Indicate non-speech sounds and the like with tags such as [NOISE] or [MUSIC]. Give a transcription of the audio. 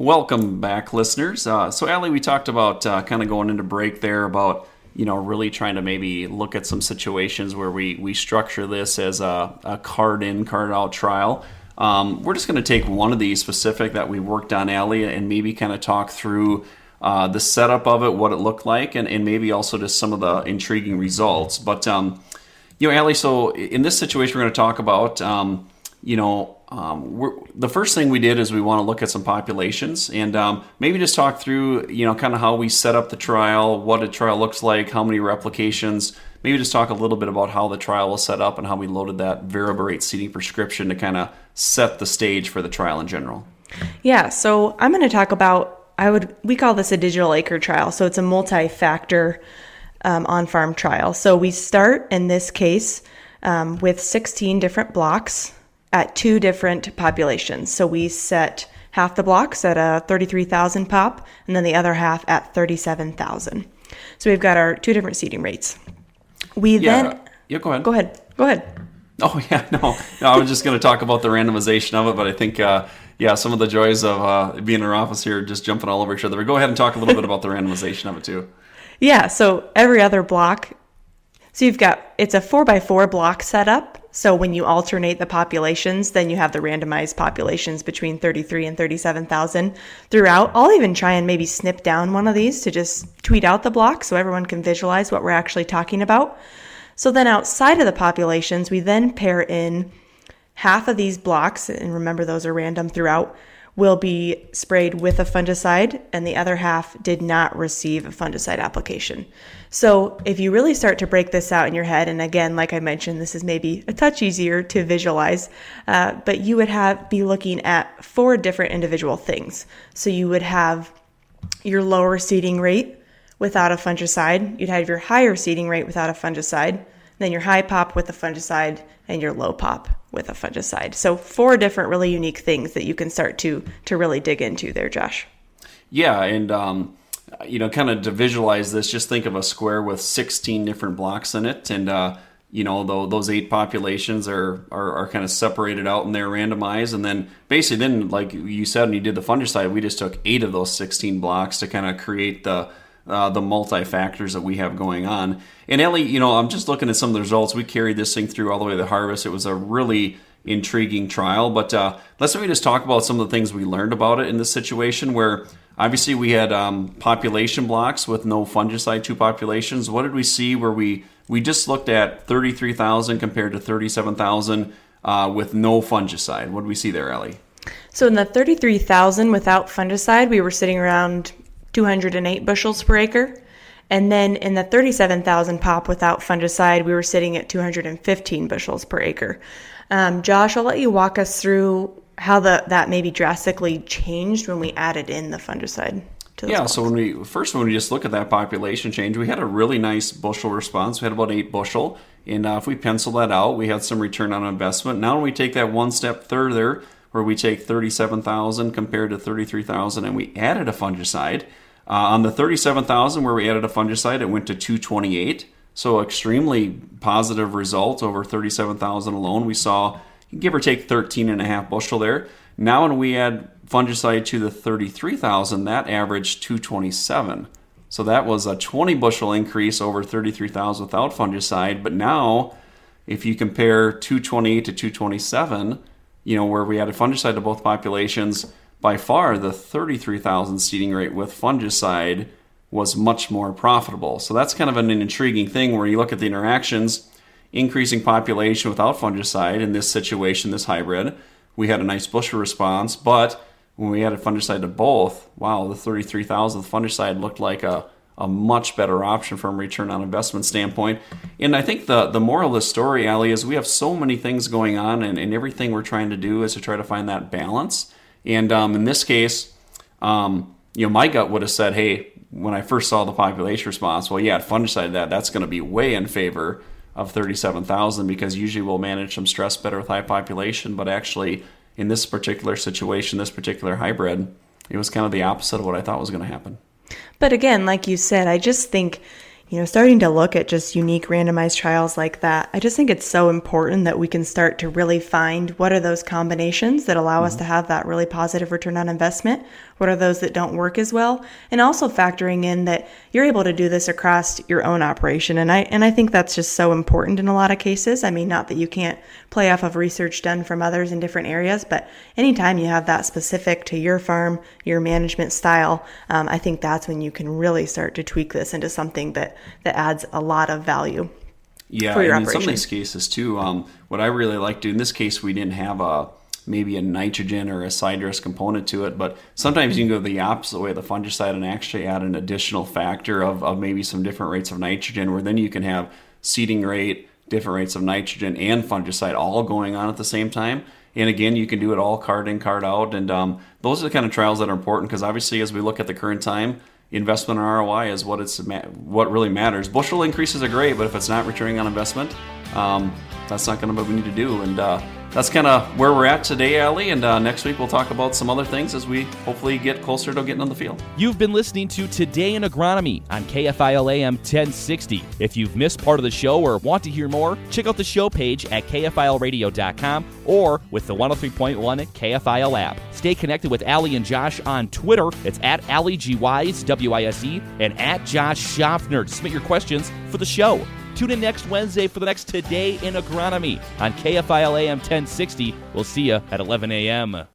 Welcome back, listeners. Uh, so, Ali, we talked about uh, kind of going into break there about you know really trying to maybe look at some situations where we we structure this as a, a card in, card out trial. Um, we're just going to take one of these specific that we worked on, Ali, and maybe kind of talk through uh, the setup of it, what it looked like, and, and maybe also just some of the intriguing results. But um, you know, Ali, so in this situation, we're going to talk about um, you know um, the first thing we did is we want to look at some populations and um, maybe just talk through, you know, kind of how we set up the trial, what a trial looks like, how many replications. Maybe just talk a little bit about how the trial was set up and how we loaded that variable rate seeding prescription to kind of set the stage for the trial in general. Yeah, so I'm going to talk about I would we call this a digital acre trial. So it's a multi-factor um, on-farm trial. So we start in this case um, with 16 different blocks at two different populations. So we set half the blocks at a 33,000 pop and then the other half at 37,000. So we've got our two different seeding rates. We yeah. then Yeah, go ahead. Go ahead. Go ahead. Oh [LAUGHS] yeah, no. no I was just going to talk about the randomization of it, but I think uh, yeah, some of the joys of uh, being in our office here, just jumping all over each other. But go ahead and talk a little bit about the randomization of it too. Yeah, so every other block so you've got it's a four by four block setup. So when you alternate the populations, then you have the randomized populations between 33 and 37,000 throughout. I'll even try and maybe snip down one of these to just tweet out the block so everyone can visualize what we're actually talking about. So then outside of the populations, we then pair in half of these blocks, and remember those are random throughout, will be sprayed with a fungicide, and the other half did not receive a fungicide application. So, if you really start to break this out in your head, and again, like I mentioned, this is maybe a touch easier to visualize, uh, but you would have be looking at four different individual things. So, you would have your lower seeding rate without a fungicide, you'd have your higher seeding rate without a fungicide, then your high pop with a fungicide, and your low pop with a fungicide. So four different really unique things that you can start to to really dig into there, Josh. Yeah, and um, you know, kind of to visualize this, just think of a square with 16 different blocks in it, and uh, you know, though those eight populations are, are, are kind of separated out and they're randomized, and then basically, then like you said, when you did the fungicide, we just took eight of those 16 blocks to kind of create the uh, the multi factors that we have going on. And Ellie, you know, I'm just looking at some of the results. We carried this thing through all the way to the harvest. It was a really intriguing trial. But uh, let's maybe just talk about some of the things we learned about it in this situation where obviously we had um, population blocks with no fungicide, two populations. What did we see where we, we just looked at 33,000 compared to 37,000 uh, with no fungicide? What did we see there, Ellie? So in the 33,000 without fungicide, we were sitting around 208 bushels per acre. And then in the 37,000 pop without fungicide, we were sitting at 215 bushels per acre. Um, Josh, I'll let you walk us through how the, that maybe drastically changed when we added in the fungicide. yeah, so when we first when we just look at that population change, we had a really nice bushel response. We had about eight bushel, and uh, if we pencil that out, we had some return on investment. Now when we take that one step further, where we take 37,000 compared to 33,000, and we added a fungicide, uh, on the 37,000 where we added a fungicide, it went to 228. So extremely positive result over 37,000 alone. We saw give or take 13 and a half bushel there. Now when we add fungicide to the 33,000, that averaged 227. So that was a 20 bushel increase over 33,000 without fungicide. But now, if you compare 228 to 227, you know where we added fungicide to both populations, by far the 33,000 seeding rate with fungicide was much more profitable. So that's kind of an, intriguing thing where you look at the interactions, increasing population without fungicide in this situation, this hybrid, we had a nice bushel response, but when we added fungicide to both, wow, the 33,000 fungicide looked like a, a much better option from a return on investment standpoint. And I think the, the moral of the story, Ali, is we have so many things going on, and, and everything we're trying to do is to try to find that balance and um, in this case, um, you know, my gut would have said, hey, when I first saw the population response, well, yeah, at fungicide that that's going to be way in favor of 37,000 because usually we'll manage some stress better with high population, but actually in this particular situation, this particular hybrid, it was kind of the opposite of what I thought was going to happen. But again, like you said, I just think you know, starting to look at just unique randomized trials like that, I just think it's so important that we can start to really find what are those combinations that allow mm-hmm. us to have that really positive return on investment, what are those that don't work as well, and also factoring in that you're able to do this across your own operation. And I and I think that's just so important in a lot of cases. I mean, not that you can't play off of research done from others in different areas, but anytime you have that specific to your farm, your management style, um, I think that's when you can really start to tweak this into something that that adds a lot of value. Yeah, for your and in some of these cases too, um, what I really like to in this case, we didn't have a maybe a nitrogen or a sidedress component to it, but sometimes you can go the opposite way, the fungicide, and actually add an additional factor of, of maybe some different rates of nitrogen, where then you can have seeding rate, different rates of nitrogen, and fungicide all going on at the same time. And again, you can do it all card in, card out. And um, those are the kind of trials that are important because obviously, as we look at the current time, investment in ROI is what it's what really matters. Bushel increases are great, but if it's not returning on investment, um, that's not going to be what we need to do. And uh, that's kind of where we're at today, Ali. And uh, next week we'll talk about some other things as we hopefully get closer to getting on the field. You've been listening to Today in Agronomy on KFIL AM 1060. If you've missed part of the show or want to hear more, check out the show page at KFILradio.com or with the 103.1 KFIL app. Stay connected with Ali and Josh on Twitter. It's at Ali G Wise, W I S E, and at Josh Schaffner to submit your questions for the show. Tune in next Wednesday for the next Today in Agronomy on KFIL AM 1060. We'll see you at 11 a.m.